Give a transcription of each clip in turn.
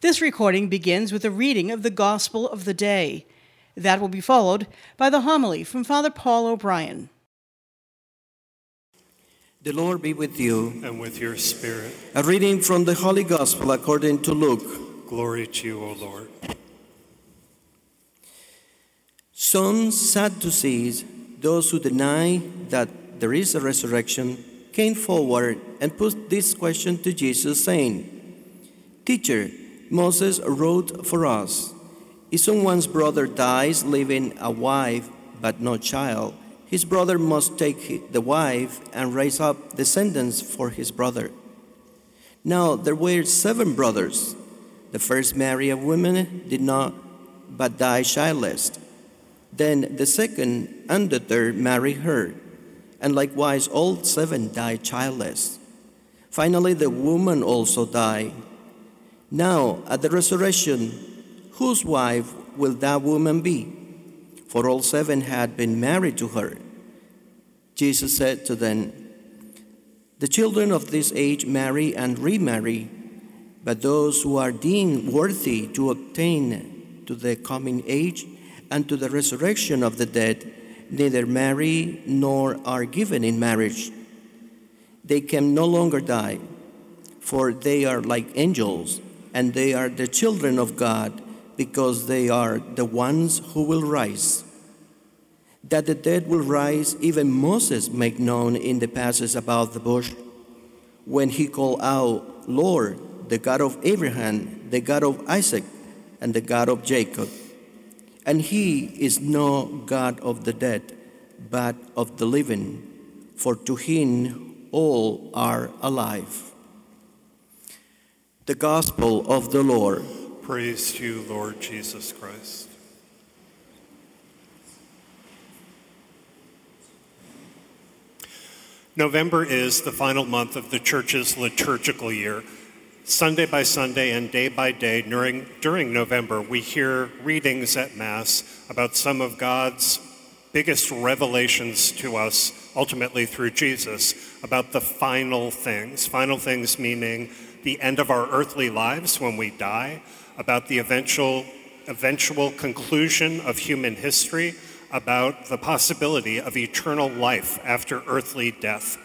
This recording begins with a reading of the Gospel of the day. That will be followed by the homily from Father Paul O'Brien. The Lord be with you. and with your spirit. A reading from the Holy Gospel according to Luke. Glory to you, O Lord. Some Sadducees, those who deny that there is a resurrection, came forward and put this question to Jesus, saying, Teacher, Moses wrote for us If someone's brother dies leaving a wife but no child, his brother must take the wife and raise up descendants for his brother. Now there were seven brothers. The first married a woman, did not, but died childless. Then the second and the third married her, and likewise all seven died childless. Finally, the woman also died. Now, at the resurrection, whose wife will that woman be? For all seven had been married to her. Jesus said to them, The children of this age marry and remarry, but those who are deemed worthy to obtain to the coming age and to the resurrection of the dead neither marry nor are given in marriage. They can no longer die, for they are like angels, and they are the children of God, because they are the ones who will rise. That the dead will rise, even Moses made known in the passage about the bush, when he called out, Lord, the God of Abraham, the God of Isaac, and the God of Jacob. And he is no God of the dead, but of the living, for to him all are alive. The Gospel of the Lord. Praise to you, Lord Jesus Christ. November is the final month of the church's liturgical year. Sunday by Sunday and day by day during, during November, we hear readings at Mass about some of God's biggest revelations to us, ultimately through Jesus, about the final things. Final things meaning the end of our earthly lives when we die, about the eventual, eventual conclusion of human history, about the possibility of eternal life after earthly death.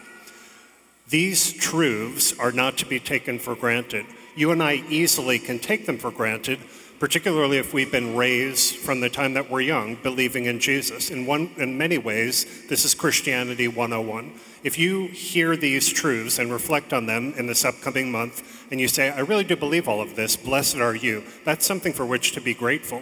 These truths are not to be taken for granted. You and I easily can take them for granted, particularly if we've been raised from the time that we're young believing in Jesus. In, one, in many ways, this is Christianity 101. If you hear these truths and reflect on them in this upcoming month, and you say, I really do believe all of this, blessed are you, that's something for which to be grateful.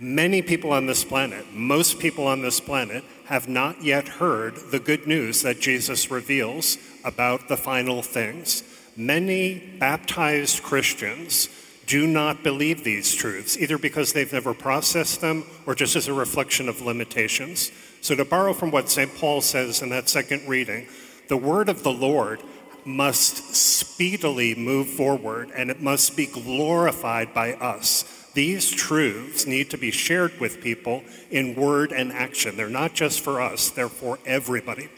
Many people on this planet, most people on this planet, have not yet heard the good news that Jesus reveals about the final things. Many baptized Christians do not believe these truths, either because they've never processed them or just as a reflection of limitations. So, to borrow from what St. Paul says in that second reading, the word of the Lord must speedily move forward and it must be glorified by us. These truths need to be shared with people in word and action. They're not just for us, they're for everybody.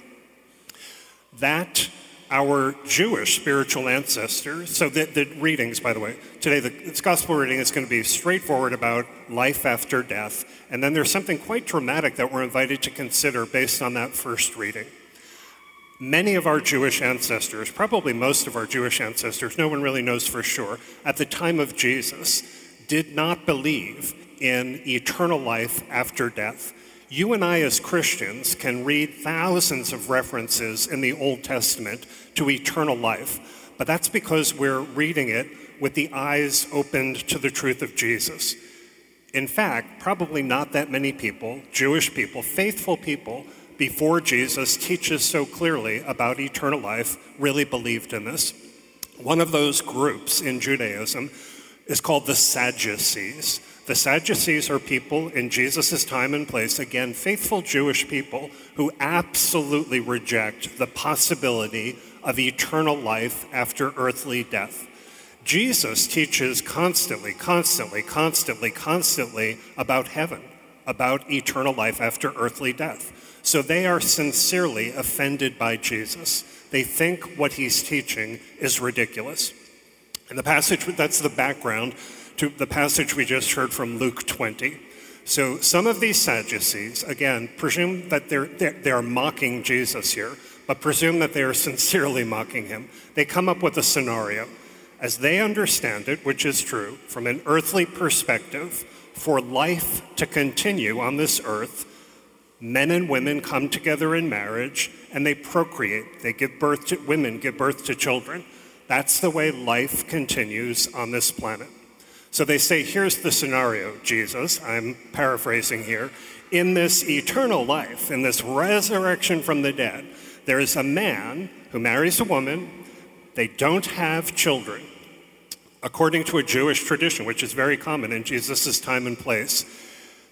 That our Jewish spiritual ancestors, so the, the readings, by the way, today the this gospel reading is going to be straightforward about life after death, and then there's something quite dramatic that we're invited to consider based on that first reading. Many of our Jewish ancestors, probably most of our Jewish ancestors, no one really knows for sure, at the time of Jesus, did not believe in eternal life after death. You and I, as Christians, can read thousands of references in the Old Testament to eternal life, but that's because we're reading it with the eyes opened to the truth of Jesus. In fact, probably not that many people, Jewish people, faithful people, before Jesus teaches so clearly about eternal life, really believed in this. One of those groups in Judaism is called the Sadducees. The Sadducees are people in Jesus' time and place, again, faithful Jewish people who absolutely reject the possibility of eternal life after earthly death. Jesus teaches constantly, constantly, constantly, constantly about heaven, about eternal life after earthly death. So they are sincerely offended by Jesus. They think what he's teaching is ridiculous. And the passage, that's the background to the passage we just heard from Luke 20. So some of these Sadducees, again, presume that they're, they're, mocking Jesus here, but presume that they are sincerely mocking him. They come up with a scenario. As they understand it, which is true, from an earthly perspective, for life to continue on this earth, men and women come together in marriage and they procreate. They give birth to women, give birth to children. That's the way life continues on this planet. So they say, here's the scenario, Jesus, I'm paraphrasing here. In this eternal life, in this resurrection from the dead, there is a man who marries a woman, they don't have children. According to a Jewish tradition, which is very common in Jesus' time and place,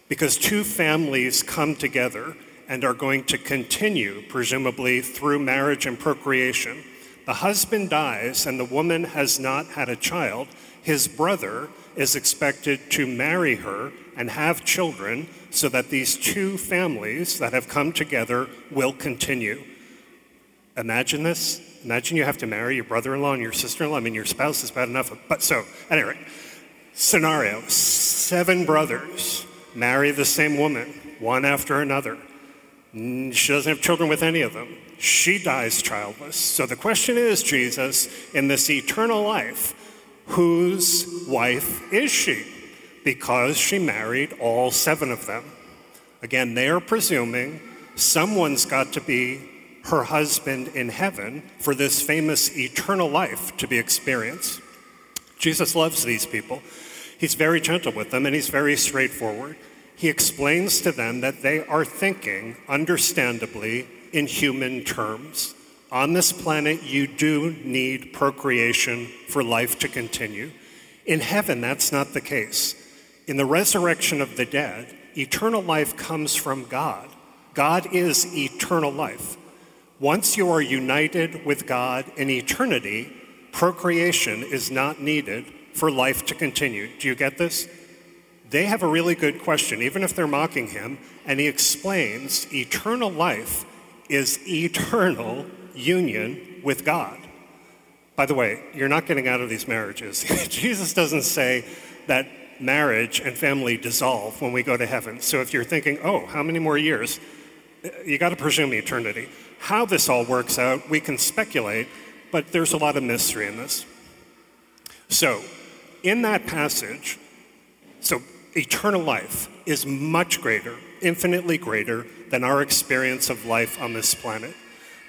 because two families come together and are going to continue, presumably through marriage and procreation. The husband dies and the woman has not had a child. His brother is expected to marry her and have children so that these two families that have come together will continue. Imagine this. Imagine you have to marry your brother in law and your sister in law. I mean, your spouse is bad enough. But so, anyway, scenario seven brothers marry the same woman, one after another. She doesn't have children with any of them. She dies childless. So the question is, Jesus, in this eternal life, Whose wife is she? Because she married all seven of them. Again, they are presuming someone's got to be her husband in heaven for this famous eternal life to be experienced. Jesus loves these people. He's very gentle with them and he's very straightforward. He explains to them that they are thinking, understandably, in human terms. On this planet, you do need procreation for life to continue. In heaven, that's not the case. In the resurrection of the dead, eternal life comes from God. God is eternal life. Once you are united with God in eternity, procreation is not needed for life to continue. Do you get this? They have a really good question, even if they're mocking him, and he explains eternal life is eternal union with God. By the way, you're not getting out of these marriages. Jesus doesn't say that marriage and family dissolve when we go to heaven. So if you're thinking, oh, how many more years? You got to presume eternity. How this all works out, we can speculate, but there's a lot of mystery in this. So, in that passage, so eternal life is much greater, infinitely greater than our experience of life on this planet.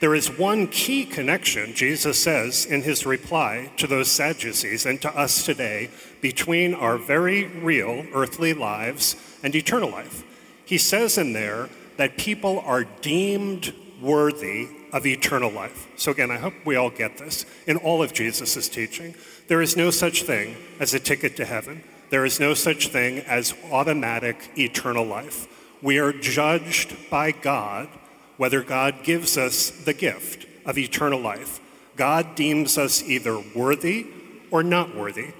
There is one key connection, Jesus says in his reply to those Sadducees and to us today, between our very real earthly lives and eternal life. He says in there that people are deemed worthy of eternal life. So, again, I hope we all get this. In all of Jesus' teaching, there is no such thing as a ticket to heaven, there is no such thing as automatic eternal life. We are judged by God whether God gives us the gift of eternal life. God deems us either worthy or not worthy.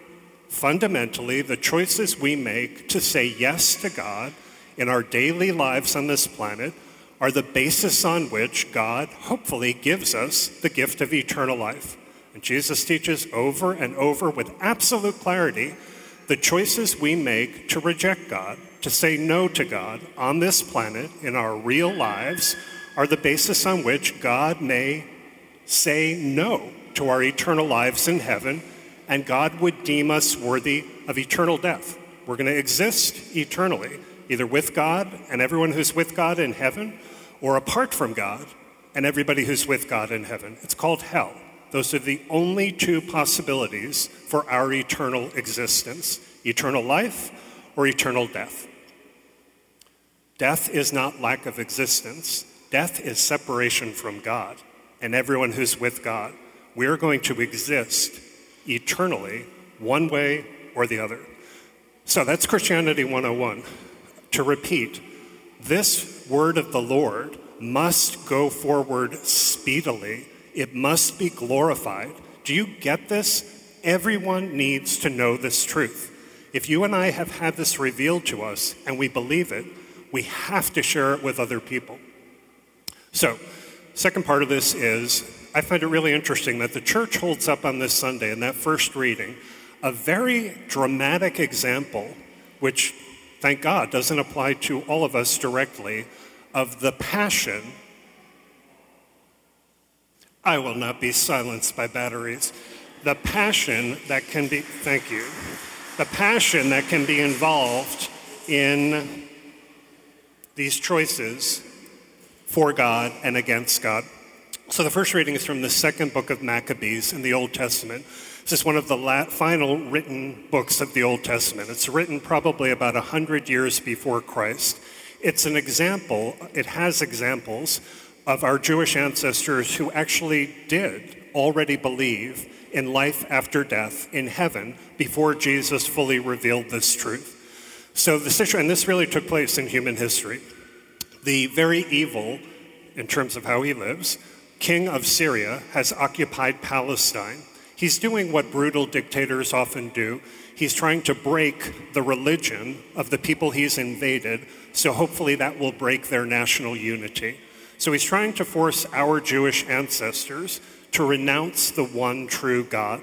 Fundamentally, the choices we make to say yes to God in our daily lives on this planet are the basis on which God hopefully gives us the gift of eternal life. And Jesus teaches over and over with absolute clarity the choices we make to reject God, to say no to God on this planet in our real lives are the basis on which God may say no to our eternal lives in heaven, and God would deem us worthy of eternal death. We're going to exist eternally, either with God and everyone who's with God in heaven, or apart from God and everybody who's with God in heaven. It's called hell. Those are the only two possibilities for our eternal existence eternal life or eternal death. Death is not lack of existence, Death is separation from God and everyone who's with God. We're going to exist eternally, one way or the other. So that's Christianity 101. To repeat, this word of the Lord must go forward speedily, it must be glorified. Do you get this? Everyone needs to know this truth. If you and I have had this revealed to us and we believe it, we have to share it with other people. So, second part of this is I find it really interesting that the church holds up on this Sunday in that first reading a very dramatic example, which, thank God, doesn't apply to all of us directly, of the passion. I will not be silenced by batteries. The passion that can be, thank you, the passion that can be involved in these choices for God and against God. So the first reading is from the second book of Maccabees in the Old Testament. This is one of the la- final written books of the Old Testament. It's written probably about 100 years before Christ. It's an example, it has examples of our Jewish ancestors who actually did already believe in life after death in heaven before Jesus fully revealed this truth. So the situation, and this really took place in human history. The very evil, in terms of how he lives, king of Syria has occupied Palestine. He's doing what brutal dictators often do. He's trying to break the religion of the people he's invaded, so hopefully that will break their national unity. So he's trying to force our Jewish ancestors to renounce the one true God.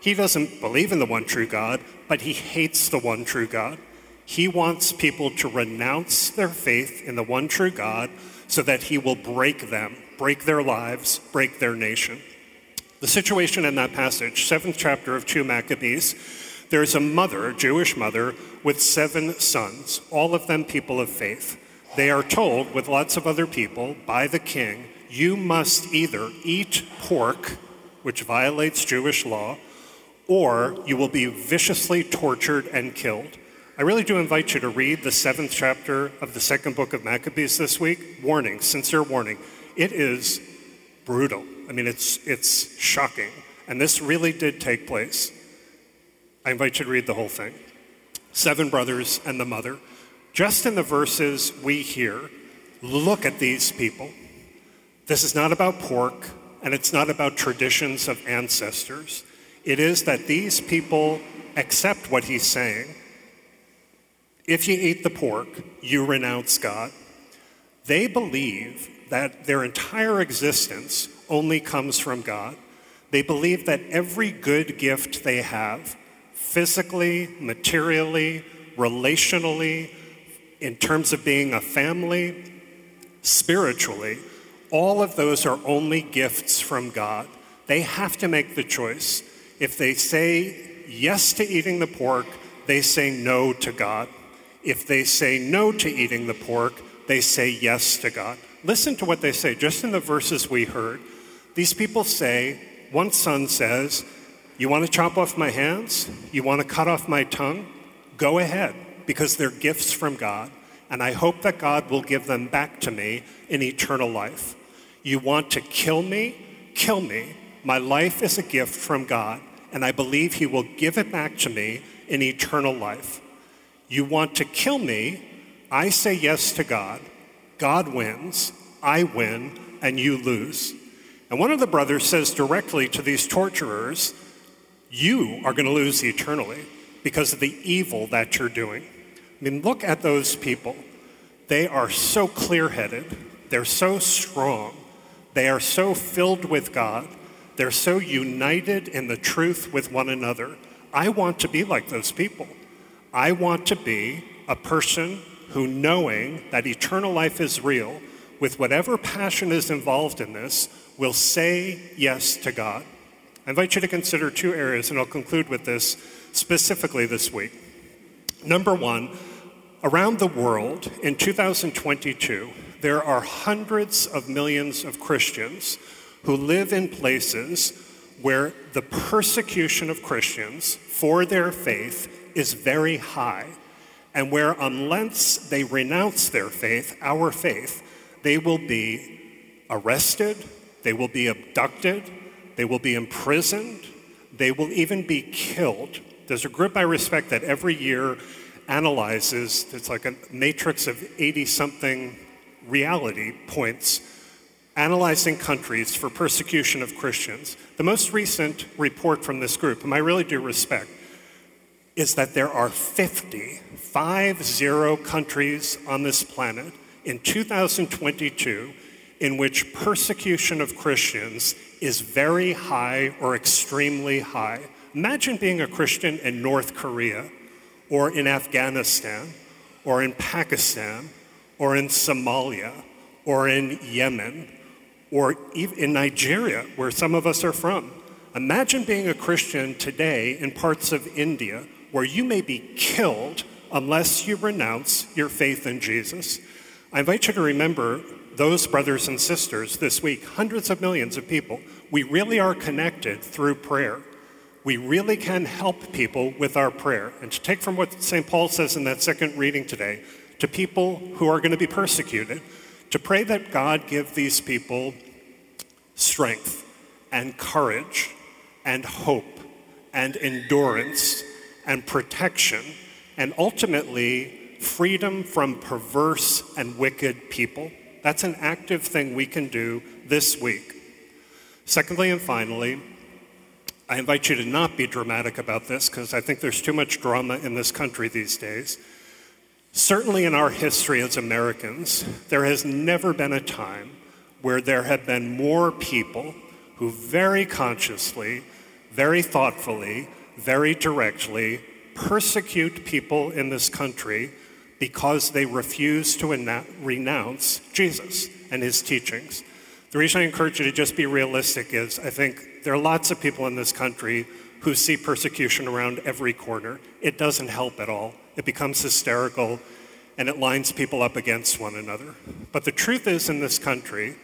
He doesn't believe in the one true God, but he hates the one true God. He wants people to renounce their faith in the one true God so that he will break them, break their lives, break their nation. The situation in that passage, seventh chapter of 2 Maccabees, there's a mother, a Jewish mother, with seven sons, all of them people of faith. They are told, with lots of other people, by the king, you must either eat pork, which violates Jewish law, or you will be viciously tortured and killed. I really do invite you to read the seventh chapter of the second book of Maccabees this week. Warning, sincere warning. It is brutal. I mean, it's, it's shocking. And this really did take place. I invite you to read the whole thing. Seven brothers and the mother. Just in the verses we hear, look at these people. This is not about pork, and it's not about traditions of ancestors. It is that these people accept what he's saying. If you eat the pork, you renounce God. They believe that their entire existence only comes from God. They believe that every good gift they have, physically, materially, relationally, in terms of being a family, spiritually, all of those are only gifts from God. They have to make the choice. If they say yes to eating the pork, they say no to God. If they say no to eating the pork, they say yes to God. Listen to what they say, just in the verses we heard. These people say, one son says, You want to chop off my hands? You want to cut off my tongue? Go ahead, because they're gifts from God, and I hope that God will give them back to me in eternal life. You want to kill me? Kill me. My life is a gift from God, and I believe He will give it back to me in eternal life. You want to kill me? I say yes to God. God wins, I win, and you lose. And one of the brothers says directly to these torturers, You are going to lose eternally because of the evil that you're doing. I mean, look at those people. They are so clear headed, they're so strong, they are so filled with God, they're so united in the truth with one another. I want to be like those people. I want to be a person who, knowing that eternal life is real, with whatever passion is involved in this, will say yes to God. I invite you to consider two areas, and I'll conclude with this specifically this week. Number one, around the world in 2022, there are hundreds of millions of Christians who live in places where the persecution of Christians for their faith is very high and where, unless they renounce their faith, our faith, they will be arrested, they will be abducted, they will be imprisoned, they will even be killed. There's a group I respect that every year analyzes, it's like a matrix of 80 something reality points, analyzing countries for persecution of Christians. The most recent report from this group, whom I really do respect, is that there are 50, five zero countries on this planet in 2022 in which persecution of Christians is very high or extremely high. Imagine being a Christian in North Korea or in Afghanistan or in Pakistan or in Somalia or in Yemen or in Nigeria, where some of us are from. Imagine being a Christian today in parts of India where you may be killed unless you renounce your faith in Jesus. I invite you to remember those brothers and sisters this week, hundreds of millions of people. We really are connected through prayer. We really can help people with our prayer. And to take from what St. Paul says in that second reading today, to people who are going to be persecuted, to pray that God give these people strength and courage and hope and endurance and protection and ultimately freedom from perverse and wicked people. That's an active thing we can do this week. Secondly and finally, I invite you to not be dramatic about this because I think there's too much drama in this country these days. Certainly in our history as Americans, there has never been a time where there have been more people who very consciously very thoughtfully, very directly persecute people in this country because they refuse to renounce Jesus and his teachings. The reason I encourage you to just be realistic is I think there are lots of people in this country who see persecution around every corner. It doesn't help at all. It becomes hysterical and it lines people up against one another. But the truth is, in this country,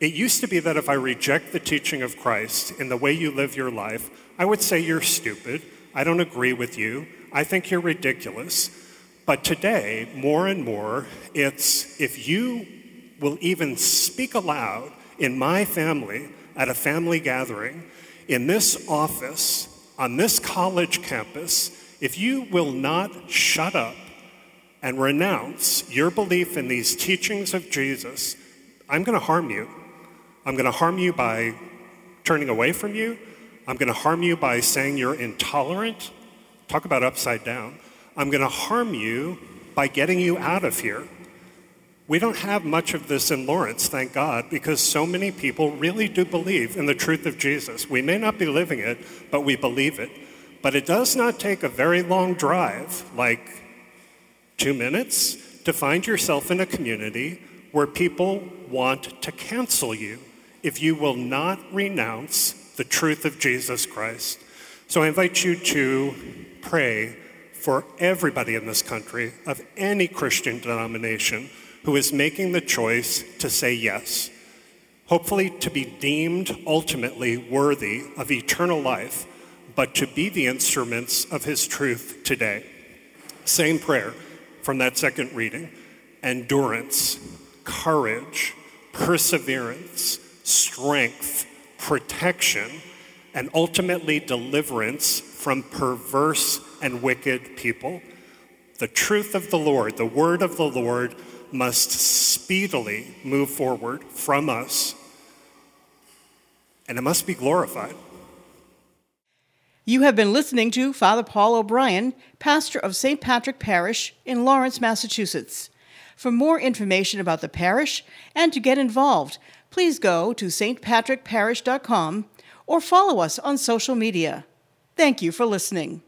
it used to be that if I reject the teaching of Christ in the way you live your life, I would say you're stupid. I don't agree with you. I think you're ridiculous. But today, more and more, it's if you will even speak aloud in my family at a family gathering, in this office, on this college campus, if you will not shut up and renounce your belief in these teachings of Jesus, I'm going to harm you. I'm going to harm you by turning away from you. I'm going to harm you by saying you're intolerant. Talk about upside down. I'm going to harm you by getting you out of here. We don't have much of this in Lawrence, thank God, because so many people really do believe in the truth of Jesus. We may not be living it, but we believe it. But it does not take a very long drive, like two minutes, to find yourself in a community where people want to cancel you if you will not renounce the truth of Jesus Christ. So I invite you to pray for everybody in this country of any Christian denomination who is making the choice to say yes, hopefully to be deemed ultimately worthy of eternal life, but to be the instruments of his truth today. Same prayer from that second reading endurance, courage, perseverance strength, protection, and ultimately deliverance from perverse and wicked people. The truth of the Lord, the word of the Lord, must speedily move forward from us, and it must be glorified. You have been listening to Father Paul O'Brien, pastor of St. Patrick Parish in Lawrence, Massachusetts. For more information about the parish and to get involved, please go to stpatrickparish.com or follow us on social media. Thank you for listening.